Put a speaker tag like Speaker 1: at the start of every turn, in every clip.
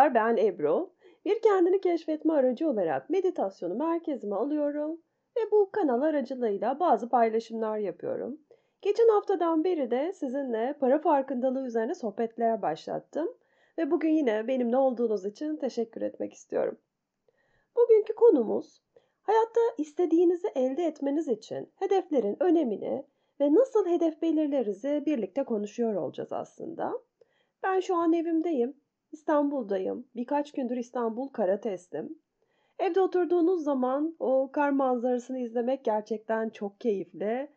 Speaker 1: Merhabalar ben Ebru. Bir kendini keşfetme aracı olarak meditasyonu merkezime alıyorum ve bu kanal aracılığıyla bazı paylaşımlar yapıyorum. Geçen haftadan beri de sizinle para farkındalığı üzerine sohbetler başlattım ve bugün yine benimle olduğunuz için teşekkür etmek istiyorum. Bugünkü konumuz hayatta istediğinizi elde etmeniz için hedeflerin önemini ve nasıl hedef belirlerizi birlikte konuşuyor olacağız aslında. Ben şu an evimdeyim İstanbul'dayım. Birkaç gündür İstanbul kara testim. Evde oturduğunuz zaman o kar manzarasını izlemek gerçekten çok keyifli.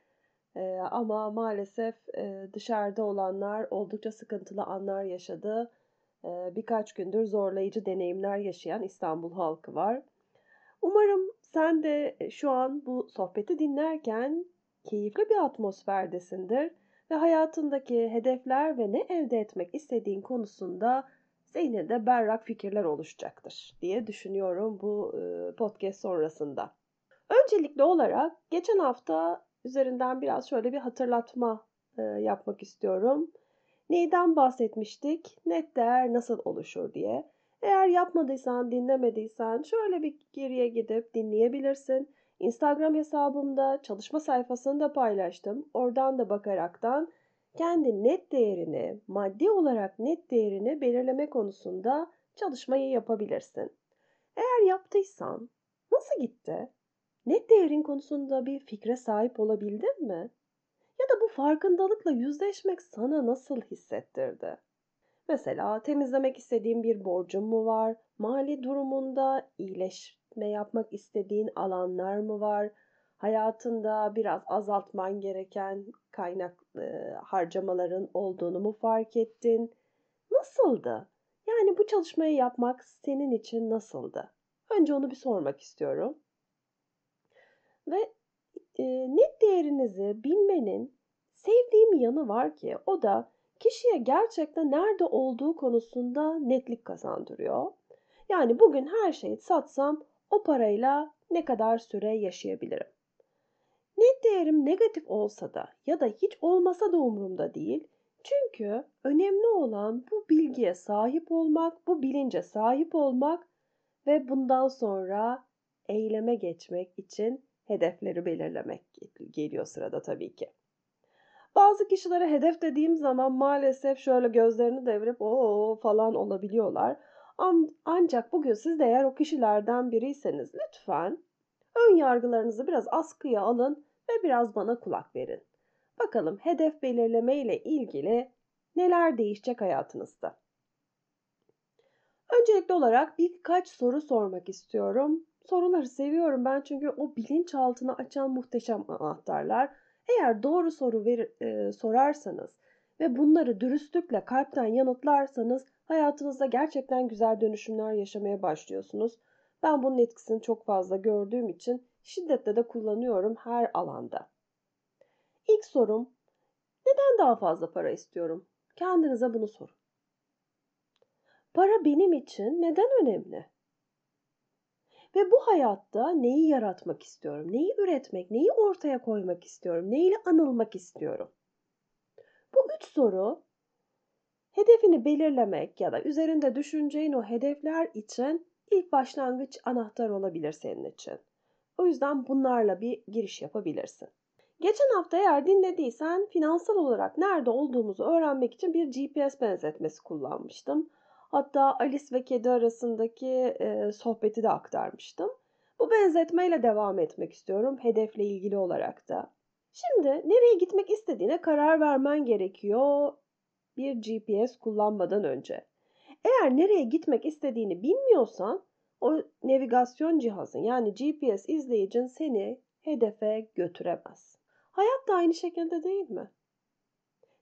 Speaker 1: Ee, ama maalesef e, dışarıda olanlar oldukça sıkıntılı anlar yaşadı. Ee, birkaç gündür zorlayıcı deneyimler yaşayan İstanbul halkı var. Umarım sen de şu an bu sohbeti dinlerken keyifli bir atmosferdesindir ve hayatındaki hedefler ve ne elde etmek istediğin konusunda zihninde berrak fikirler oluşacaktır diye düşünüyorum bu podcast sonrasında. Öncelikli olarak geçen hafta üzerinden biraz şöyle bir hatırlatma yapmak istiyorum. Neyden bahsetmiştik? Net değer nasıl oluşur diye. Eğer yapmadıysan, dinlemediysen şöyle bir geriye gidip dinleyebilirsin. Instagram hesabımda çalışma sayfasını da paylaştım. Oradan da bakaraktan kendi net değerini, maddi olarak net değerini belirleme konusunda çalışmayı yapabilirsin. Eğer yaptıysan nasıl gitti? Net değerin konusunda bir fikre sahip olabildin mi? Ya da bu farkındalıkla yüzleşmek sana nasıl hissettirdi? Mesela temizlemek istediğin bir borcun mu var? Mali durumunda iyileşme yapmak istediğin alanlar mı var? Hayatında biraz azaltman gereken kaynak e, harcamaların olduğunu mu fark ettin? Nasıldı? Yani bu çalışmayı yapmak senin için nasıldı? Önce onu bir sormak istiyorum. Ve e, net değerinizi bilmenin sevdiğim yanı var ki o da kişiye gerçekten nerede olduğu konusunda netlik kazandırıyor. Yani bugün her şeyi satsam o parayla ne kadar süre yaşayabilirim? Net değerim negatif olsa da ya da hiç olmasa da umurumda değil. Çünkü önemli olan bu bilgiye sahip olmak, bu bilince sahip olmak ve bundan sonra eyleme geçmek için hedefleri belirlemek geliyor sırada tabii ki. Bazı kişilere hedef dediğim zaman maalesef şöyle gözlerini devirip o falan olabiliyorlar. Ancak bugün siz de eğer o kişilerden biriyseniz lütfen ön yargılarınızı biraz askıya alın ve biraz bana kulak verin. Bakalım hedef belirleme ile ilgili neler değişecek hayatınızda. Öncelikli olarak birkaç soru sormak istiyorum. Soruları seviyorum ben çünkü o bilinçaltını açan muhteşem anahtarlar. Eğer doğru soru verir, e, sorarsanız ve bunları dürüstlükle kalpten yanıtlarsanız hayatınızda gerçekten güzel dönüşümler yaşamaya başlıyorsunuz. Ben bunun etkisini çok fazla gördüğüm için şiddetle de kullanıyorum her alanda. İlk sorum, neden daha fazla para istiyorum? Kendinize bunu sorun. Para benim için neden önemli? Ve bu hayatta neyi yaratmak istiyorum? Neyi üretmek, neyi ortaya koymak istiyorum? Neyle anılmak istiyorum? Bu üç soru hedefini belirlemek ya da üzerinde düşüneceğin o hedefler için ilk başlangıç anahtar olabilir senin için. O yüzden bunlarla bir giriş yapabilirsin. Geçen hafta eğer dinlediysen finansal olarak nerede olduğumuzu öğrenmek için bir GPS benzetmesi kullanmıştım. Hatta Alice ve kedi arasındaki e, sohbeti de aktarmıştım. Bu benzetmeyle devam etmek istiyorum hedefle ilgili olarak da. Şimdi nereye gitmek istediğine karar vermen gerekiyor bir GPS kullanmadan önce. Eğer nereye gitmek istediğini bilmiyorsan o navigasyon cihazın yani GPS izleyicin seni hedefe götüremez. Hayat da aynı şekilde değil mi?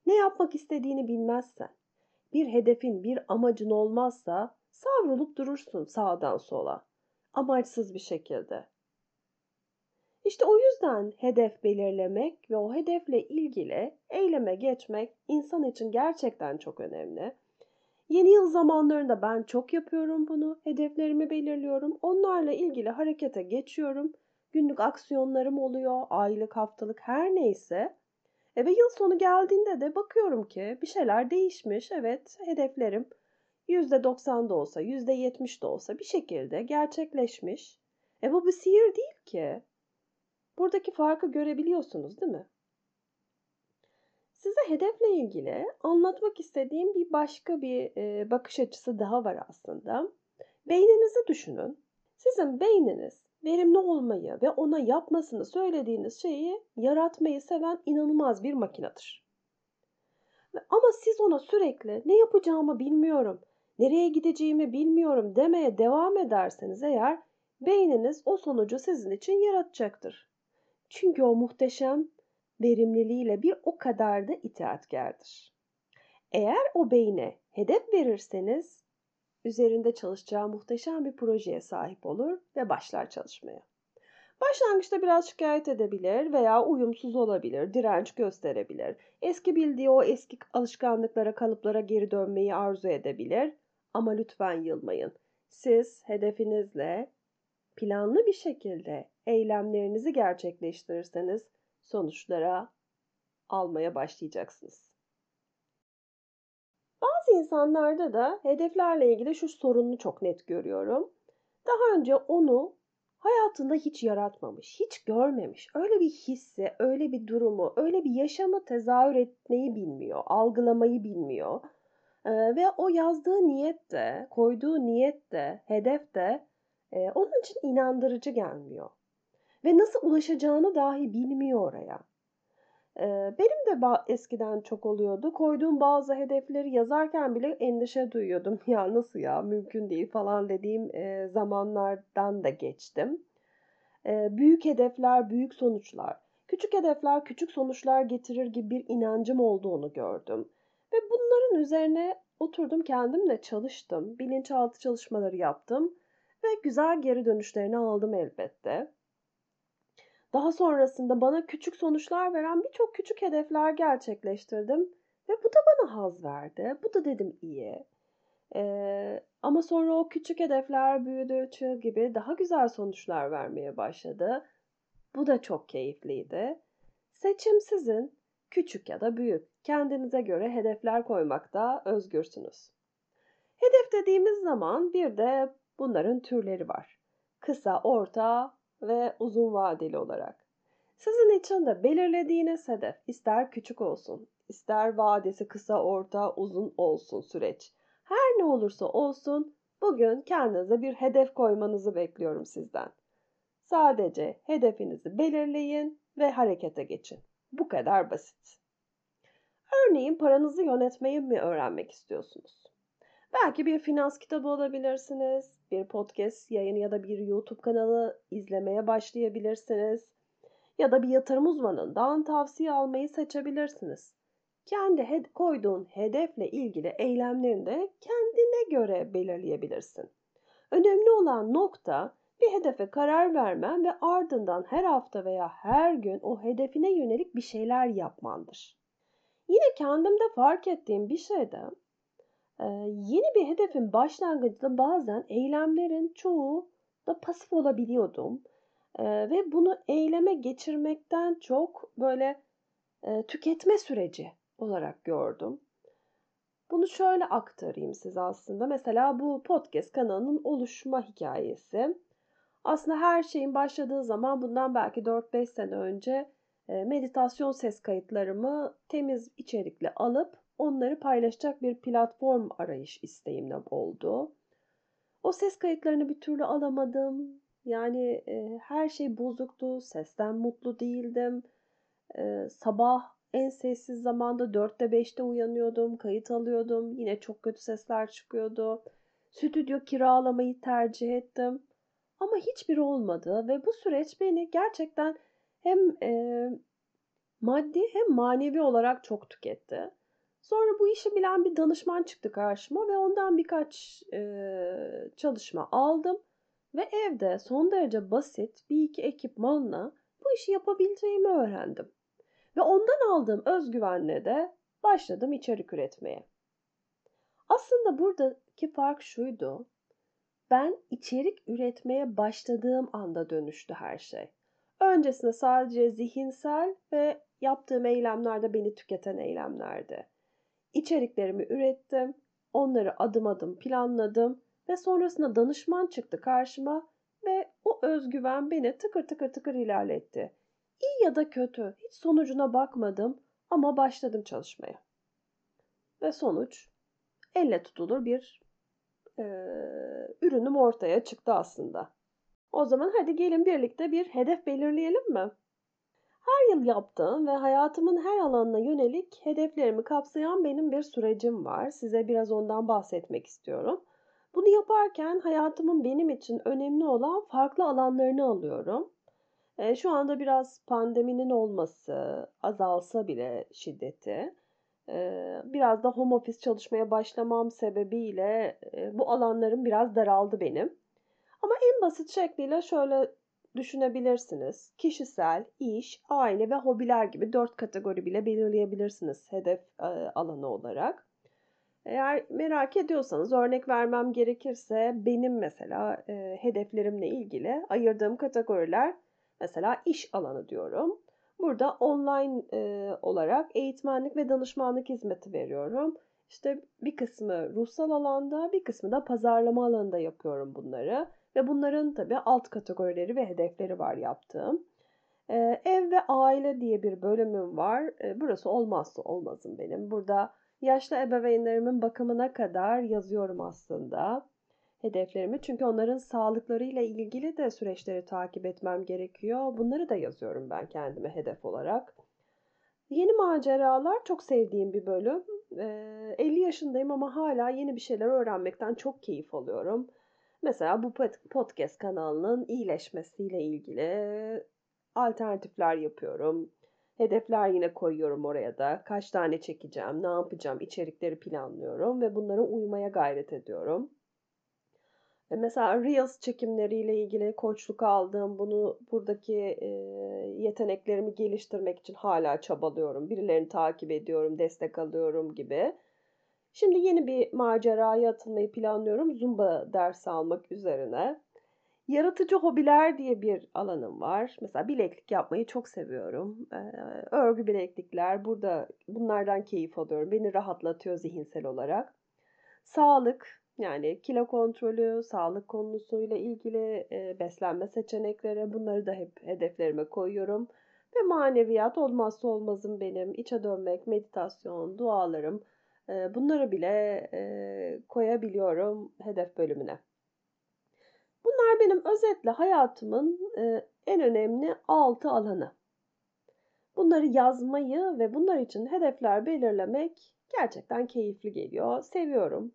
Speaker 1: Ne yapmak istediğini bilmezsen, bir hedefin, bir amacın olmazsa savrulup durursun sağdan sola. Amaçsız bir şekilde. İşte o yüzden hedef belirlemek ve o hedefle ilgili eyleme geçmek insan için gerçekten çok önemli. Yeni yıl zamanlarında ben çok yapıyorum bunu. Hedeflerimi belirliyorum. Onlarla ilgili harekete geçiyorum. Günlük aksiyonlarım oluyor. Aylık, haftalık her neyse. E ve yıl sonu geldiğinde de bakıyorum ki bir şeyler değişmiş. Evet, hedeflerim %90 da olsa, %70 de olsa bir şekilde gerçekleşmiş. E bu bir sihir değil ki. Buradaki farkı görebiliyorsunuz değil mi? Size hedefle ilgili anlatmak istediğim bir başka bir e, bakış açısı daha var aslında. Beyninizi düşünün. Sizin beyniniz verimli olmayı ve ona yapmasını söylediğiniz şeyi yaratmayı seven inanılmaz bir makinedir. Ama siz ona sürekli ne yapacağımı bilmiyorum, nereye gideceğimi bilmiyorum demeye devam ederseniz eğer beyniniz o sonucu sizin için yaratacaktır. Çünkü o muhteşem verimliliğiyle bir o kadar da itaatkardır. Eğer o beyne hedef verirseniz üzerinde çalışacağı muhteşem bir projeye sahip olur ve başlar çalışmaya. Başlangıçta biraz şikayet edebilir veya uyumsuz olabilir, direnç gösterebilir. Eski bildiği o eski alışkanlıklara, kalıplara geri dönmeyi arzu edebilir. Ama lütfen yılmayın. Siz hedefinizle planlı bir şekilde eylemlerinizi gerçekleştirirseniz sonuçlara almaya başlayacaksınız. Bazı insanlarda da hedeflerle ilgili şu sorunu çok net görüyorum. Daha önce onu hayatında hiç yaratmamış, hiç görmemiş. Öyle bir hissi, öyle bir durumu, öyle bir yaşamı tezahür etmeyi bilmiyor, algılamayı bilmiyor. Ee, ve o yazdığı niyet de, koyduğu niyet de, hedef de e, onun için inandırıcı gelmiyor. Ve nasıl ulaşacağını dahi bilmiyor oraya. Benim de eskiden çok oluyordu. Koyduğum bazı hedefleri yazarken bile endişe duyuyordum. Ya nasıl ya mümkün değil falan dediğim zamanlardan da geçtim. Büyük hedefler, büyük sonuçlar. Küçük hedefler, küçük sonuçlar getirir gibi bir inancım olduğunu gördüm. Ve bunların üzerine oturdum kendimle çalıştım. Bilinçaltı çalışmaları yaptım. Ve güzel geri dönüşlerini aldım elbette. Daha sonrasında bana küçük sonuçlar veren birçok küçük hedefler gerçekleştirdim ve bu da bana haz verdi. Bu da dedim iyi. Ee, ama sonra o küçük hedefler büyüdükçe gibi daha güzel sonuçlar vermeye başladı. Bu da çok keyifliydi. Seçim sizin. Küçük ya da büyük. Kendinize göre hedefler koymakta özgürsünüz. Hedef dediğimiz zaman bir de bunların türleri var. Kısa, orta ve uzun vadeli olarak. Sizin için de belirlediğiniz hedef ister küçük olsun, ister vadesi kısa, orta, uzun olsun süreç. Her ne olursa olsun bugün kendinize bir hedef koymanızı bekliyorum sizden. Sadece hedefinizi belirleyin ve harekete geçin. Bu kadar basit. Örneğin paranızı yönetmeyi mi öğrenmek istiyorsunuz? Belki bir finans kitabı alabilirsiniz, bir podcast yayını ya da bir YouTube kanalı izlemeye başlayabilirsiniz. Ya da bir yatırım uzmanından tavsiye almayı seçebilirsiniz. Kendi hed koyduğun hedefle ilgili eylemlerini de kendine göre belirleyebilirsin. Önemli olan nokta bir hedefe karar vermen ve ardından her hafta veya her gün o hedefine yönelik bir şeyler yapmandır. Yine kendimde fark ettiğim bir şey de yeni bir hedefin başlangıcında bazen eylemlerin çoğu da pasif olabiliyordum. ve bunu eyleme geçirmekten çok böyle tüketme süreci olarak gördüm. Bunu şöyle aktarayım size aslında. Mesela bu podcast kanalının oluşma hikayesi. Aslında her şeyin başladığı zaman bundan belki 4-5 sene önce meditasyon ses kayıtlarımı temiz içerikle alıp onları paylaşacak bir platform arayış isteğimle oldu. O ses kayıtlarını bir türlü alamadım. Yani e, her şey bozuktu. Sesten mutlu değildim. E, sabah en sessiz zamanda 4'te 5'te uyanıyordum. Kayıt alıyordum. Yine çok kötü sesler çıkıyordu. Stüdyo kiralamayı tercih ettim. Ama hiçbir olmadı ve bu süreç beni gerçekten hem e, maddi hem manevi olarak çok tüketti. Sonra bu işi bilen bir danışman çıktı karşıma ve ondan birkaç e, çalışma aldım. Ve evde son derece basit bir iki ekipmanla bu işi yapabileceğimi öğrendim. Ve ondan aldığım özgüvenle de başladım içerik üretmeye. Aslında buradaki fark şuydu. Ben içerik üretmeye başladığım anda dönüştü her şey. Öncesinde sadece zihinsel ve yaptığım eylemlerde beni tüketen eylemlerdi. İçeriklerimi ürettim Onları adım adım planladım ve sonrasında danışman çıktı karşıma ve o özgüven beni tıkır tıkır tıkır ilerletti. İyi ya da kötü hiç sonucuna bakmadım ama başladım çalışmaya. Ve sonuç elle tutulur bir e, ürünüm ortaya çıktı aslında. O zaman hadi gelin birlikte bir hedef belirleyelim mi? Her yıl yaptığım ve hayatımın her alanına yönelik hedeflerimi kapsayan benim bir sürecim var. Size biraz ondan bahsetmek istiyorum. Bunu yaparken hayatımın benim için önemli olan farklı alanlarını alıyorum. E, şu anda biraz pandeminin olması azalsa bile şiddeti, e, biraz da home office çalışmaya başlamam sebebiyle e, bu alanlarım biraz daraldı benim. Ama en basit şekliyle şöyle düşünebilirsiniz. Kişisel, iş, aile ve hobiler gibi dört kategori bile belirleyebilirsiniz hedef e, alanı olarak. Eğer merak ediyorsanız örnek vermem gerekirse benim mesela e, hedeflerimle ilgili ayırdığım kategoriler mesela iş alanı diyorum. Burada online e, olarak eğitmenlik ve danışmanlık hizmeti veriyorum. İşte bir kısmı ruhsal alanda, bir kısmı da pazarlama alanında yapıyorum bunları. Ve bunların tabii alt kategorileri ve hedefleri var yaptığım. Ee, ev ve aile diye bir bölümüm var. Ee, burası olmazsa olmazım benim. Burada yaşlı ebeveynlerimin bakımına kadar yazıyorum aslında hedeflerimi. Çünkü onların sağlıklarıyla ilgili de süreçleri takip etmem gerekiyor. Bunları da yazıyorum ben kendime hedef olarak. Yeni maceralar çok sevdiğim bir bölüm. Ee, 50 yaşındayım ama hala yeni bir şeyler öğrenmekten çok keyif alıyorum. Mesela bu podcast kanalının iyileşmesiyle ilgili alternatifler yapıyorum. Hedefler yine koyuyorum oraya da. Kaç tane çekeceğim, ne yapacağım, içerikleri planlıyorum ve bunlara uymaya gayret ediyorum. Mesela Reels çekimleriyle ilgili koçluk aldım. Bunu buradaki e, yeteneklerimi geliştirmek için hala çabalıyorum. Birilerini takip ediyorum, destek alıyorum gibi. Şimdi yeni bir maceraya atılmayı planlıyorum. Zumba dersi almak üzerine. Yaratıcı hobiler diye bir alanım var. Mesela bileklik yapmayı çok seviyorum. Ee, örgü bileklikler burada bunlardan keyif alıyorum. Beni rahatlatıyor zihinsel olarak. Sağlık yani kilo kontrolü, sağlık konusuyla ilgili e, beslenme seçenekleri bunları da hep hedeflerime koyuyorum. Ve maneviyat olmazsa olmazım benim. İçe dönmek, meditasyon, dualarım Bunları bile koyabiliyorum hedef bölümüne. Bunlar benim özetle hayatımın en önemli altı alanı. Bunları yazmayı ve bunlar için hedefler belirlemek gerçekten keyifli geliyor. Seviyorum.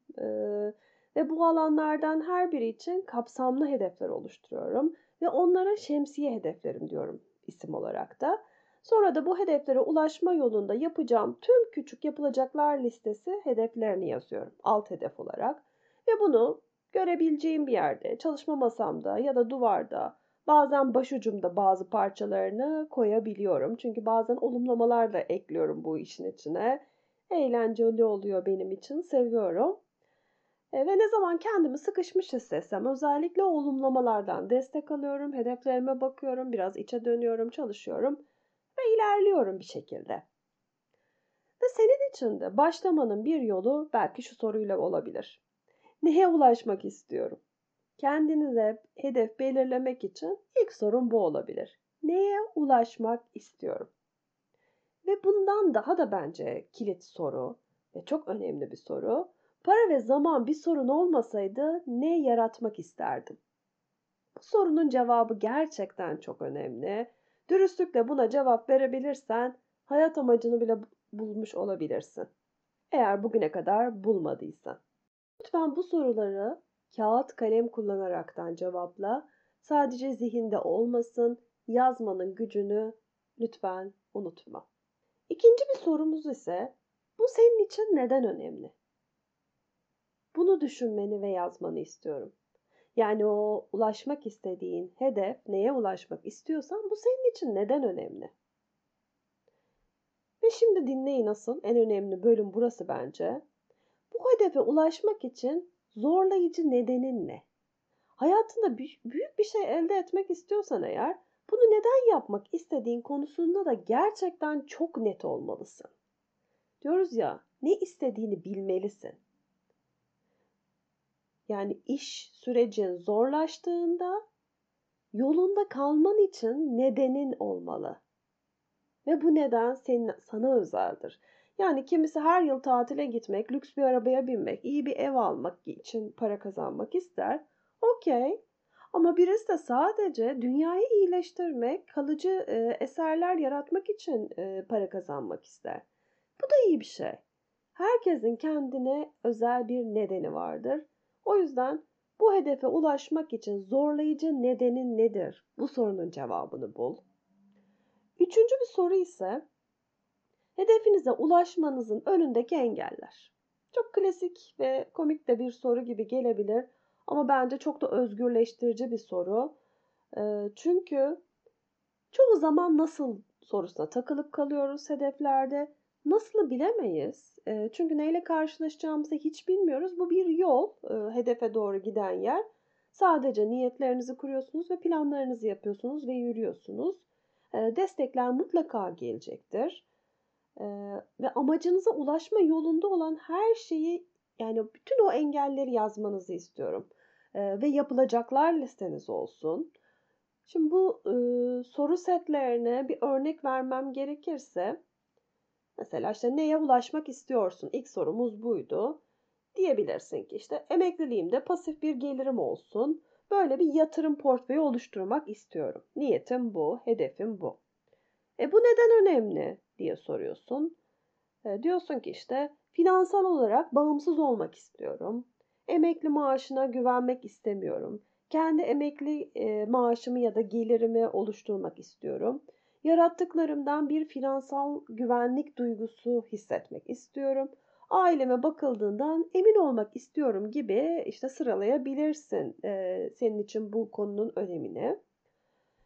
Speaker 1: Ve bu alanlardan her biri için kapsamlı hedefler oluşturuyorum. Ve onlara şemsiye hedeflerim diyorum isim olarak da. Sonra da bu hedeflere ulaşma yolunda yapacağım tüm küçük yapılacaklar listesi hedeflerini yazıyorum alt hedef olarak. Ve bunu görebileceğim bir yerde, çalışma masamda ya da duvarda, bazen başucumda bazı parçalarını koyabiliyorum. Çünkü bazen olumlamalar da ekliyorum bu işin içine. Eğlenceli oluyor benim için, seviyorum. E, ve ne zaman kendimi sıkışmış hissetsem özellikle olumlamalardan destek alıyorum, hedeflerime bakıyorum, biraz içe dönüyorum, çalışıyorum ilerliyorum bir şekilde. Ve senin için de başlamanın bir yolu belki şu soruyla olabilir. Neye ulaşmak istiyorum? Kendinize hedef belirlemek için ilk sorun bu olabilir. Neye ulaşmak istiyorum? Ve bundan daha da bence kilit soru ve çok önemli bir soru. Para ve zaman bir sorun olmasaydı ne yaratmak isterdim? Bu sorunun cevabı gerçekten çok önemli Dürüstlükle buna cevap verebilirsen hayat amacını bile bulmuş olabilirsin. Eğer bugüne kadar bulmadıysan. Lütfen bu soruları kağıt kalem kullanaraktan cevapla. Sadece zihinde olmasın. Yazmanın gücünü lütfen unutma. İkinci bir sorumuz ise bu senin için neden önemli? Bunu düşünmeni ve yazmanı istiyorum. Yani o ulaşmak istediğin hedef, neye ulaşmak istiyorsan bu senin için neden önemli? Ve şimdi dinleyin asıl en önemli bölüm burası bence. Bu hedefe ulaşmak için zorlayıcı nedenin ne? Hayatında büyük bir şey elde etmek istiyorsan eğer bunu neden yapmak istediğin konusunda da gerçekten çok net olmalısın. Diyoruz ya ne istediğini bilmelisin. Yani iş sürecin zorlaştığında yolunda kalman için nedenin olmalı. Ve bu neden senin, sana özeldir. Yani kimisi her yıl tatile gitmek, lüks bir arabaya binmek, iyi bir ev almak için para kazanmak ister. Okey. Ama birisi de sadece dünyayı iyileştirmek, kalıcı e, eserler yaratmak için e, para kazanmak ister. Bu da iyi bir şey. Herkesin kendine özel bir nedeni vardır. O yüzden bu hedefe ulaşmak için zorlayıcı nedenin nedir? Bu sorunun cevabını bul. Üçüncü bir soru ise hedefinize ulaşmanızın önündeki engeller. Çok klasik ve komik de bir soru gibi gelebilir ama bence çok da özgürleştirici bir soru. Çünkü çoğu zaman nasıl sorusuna takılıp kalıyoruz hedeflerde. Nasıl bilemeyiz. Çünkü neyle karşılaşacağımızı hiç bilmiyoruz. Bu bir yol, hedefe doğru giden yer. Sadece niyetlerinizi kuruyorsunuz ve planlarınızı yapıyorsunuz ve yürüyorsunuz. Destekler mutlaka gelecektir. Ve amacınıza ulaşma yolunda olan her şeyi yani bütün o engelleri yazmanızı istiyorum. Ve yapılacaklar listeniz olsun. Şimdi bu soru setlerine bir örnek vermem gerekirse Mesela işte neye ulaşmak istiyorsun? İlk sorumuz buydu. Diyebilirsin ki işte emekliliğimde pasif bir gelirim olsun. Böyle bir yatırım portföyü oluşturmak istiyorum. Niyetim bu, hedefim bu. E bu neden önemli diye soruyorsun. E, diyorsun ki işte finansal olarak bağımsız olmak istiyorum. Emekli maaşına güvenmek istemiyorum. Kendi emekli e, maaşımı ya da gelirimi oluşturmak istiyorum. Yarattıklarımdan bir finansal güvenlik duygusu hissetmek istiyorum. Aileme bakıldığından emin olmak istiyorum gibi işte sıralayabilirsin e, senin için bu konunun önemini.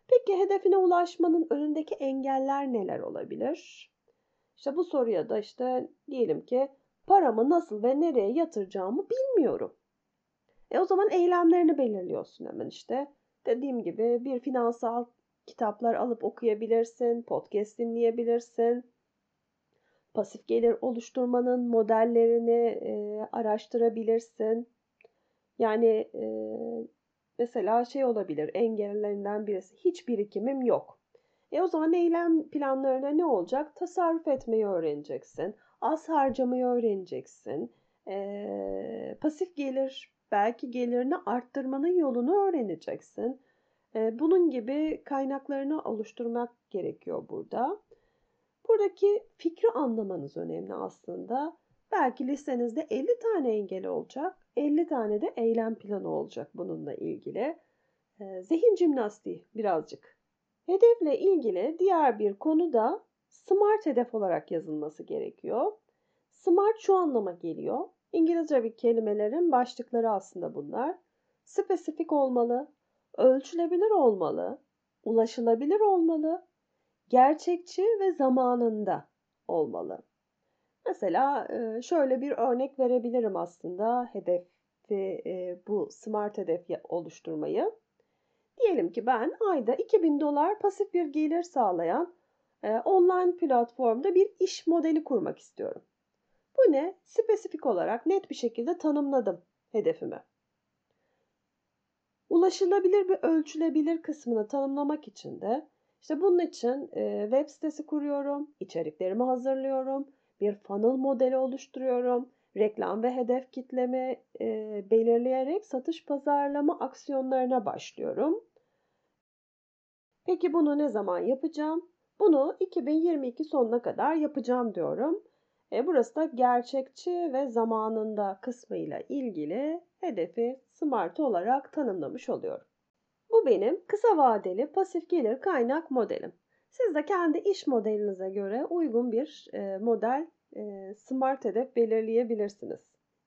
Speaker 1: Peki hedefine ulaşmanın önündeki engeller neler olabilir? İşte bu soruya da işte diyelim ki paramı nasıl ve nereye yatıracağımı bilmiyorum. E o zaman eylemlerini belirliyorsun hemen işte. Dediğim gibi bir finansal kitaplar alıp okuyabilirsin, podcast dinleyebilirsin. Pasif gelir oluşturmanın modellerini e, araştırabilirsin. Yani e, mesela şey olabilir engellerinden birisi hiç birikimim yok. E o zaman eylem planlarına ne olacak? Tasarruf etmeyi öğreneceksin. Az harcamayı öğreneceksin. E, pasif gelir belki gelirini arttırmanın yolunu öğreneceksin. Bunun gibi kaynaklarını oluşturmak gerekiyor burada. Buradaki fikri anlamanız önemli aslında. Belki listenizde 50 tane engel olacak, 50 tane de eylem planı olacak bununla ilgili. Zihin jimnastiği birazcık. Hedefle ilgili diğer bir konu da SMART hedef olarak yazılması gerekiyor. SMART şu anlama geliyor. İngilizce bir kelimelerin başlıkları aslında bunlar. Spesifik olmalı, ölçülebilir olmalı, ulaşılabilir olmalı, gerçekçi ve zamanında olmalı. Mesela şöyle bir örnek verebilirim aslında hedefi bu smart hedef oluşturmayı. Diyelim ki ben ayda 2000 dolar pasif bir gelir sağlayan online platformda bir iş modeli kurmak istiyorum. Bu ne? Spesifik olarak net bir şekilde tanımladım hedefimi. Ulaşılabilir ve ölçülebilir kısmını tanımlamak için de işte bunun için e, web sitesi kuruyorum, içeriklerimi hazırlıyorum, bir funnel modeli oluşturuyorum, reklam ve hedef kitlemi e, belirleyerek satış pazarlama aksiyonlarına başlıyorum. Peki bunu ne zaman yapacağım? Bunu 2022 sonuna kadar yapacağım diyorum. E, burası da gerçekçi ve zamanında kısmıyla ilgili hedefi SMART olarak tanımlamış oluyorum. Bu benim kısa vadeli pasif gelir kaynak modelim. Siz de kendi iş modelinize göre uygun bir e, model e, SMART hedef belirleyebilirsiniz.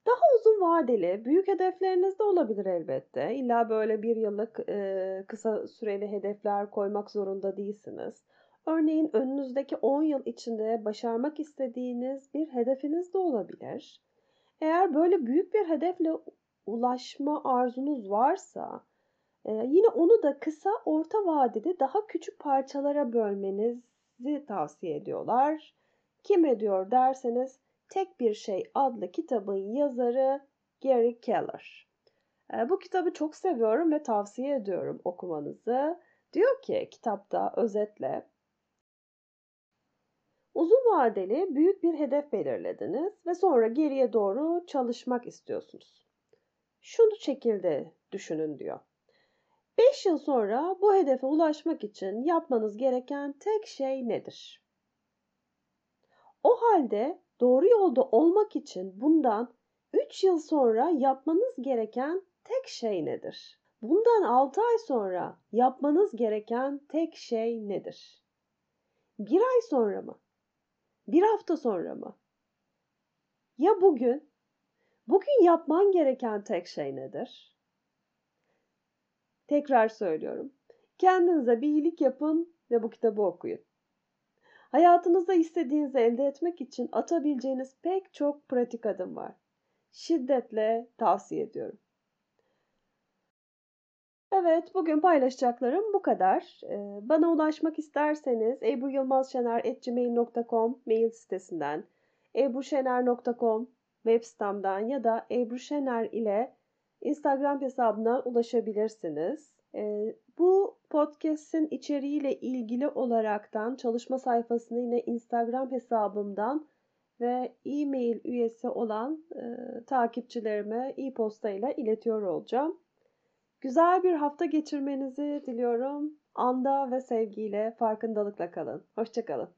Speaker 1: Daha uzun vadeli büyük hedefleriniz de olabilir elbette. İlla böyle bir yıllık e, kısa süreli hedefler koymak zorunda değilsiniz. Örneğin önünüzdeki 10 yıl içinde başarmak istediğiniz bir hedefiniz de olabilir. Eğer böyle büyük bir hedefle ulaşma arzunuz varsa e, yine onu da kısa orta vadede daha küçük parçalara bölmenizi tavsiye ediyorlar. Kim ediyor derseniz Tek Bir Şey adlı kitabın yazarı Gary Keller. Eee, bu kitabı çok seviyorum ve tavsiye ediyorum okumanızı. Diyor ki kitapta özetle Uzun vadeli büyük bir hedef belirlediniz ve sonra geriye doğru çalışmak istiyorsunuz. Şunu şekilde düşünün diyor. 5 yıl sonra bu hedefe ulaşmak için yapmanız gereken tek şey nedir? O halde doğru yolda olmak için bundan 3 yıl sonra yapmanız gereken tek şey nedir? Bundan 6 ay sonra yapmanız gereken tek şey nedir? Bir ay sonra mı? Bir hafta sonra mı? Ya bugün? Bugün yapman gereken tek şey nedir? Tekrar söylüyorum. Kendinize bir iyilik yapın ve bu kitabı okuyun. Hayatınızda istediğinizi elde etmek için atabileceğiniz pek çok pratik adım var. Şiddetle tavsiye ediyorum. Evet, bugün paylaşacaklarım bu kadar. Ee, bana ulaşmak isterseniz ebruyılmazşener.gmail.com mail sitesinden, ebruşener.com web sitemden ya da Ebru Şener ile Instagram hesabına ulaşabilirsiniz. Ee, bu podcast'in içeriğiyle ilgili olaraktan çalışma sayfasını yine Instagram hesabımdan ve e-mail üyesi olan e, takipçilerime e-posta ile iletiyor olacağım. Güzel bir hafta geçirmenizi diliyorum. Anda ve sevgiyle, farkındalıkla kalın. Hoşçakalın.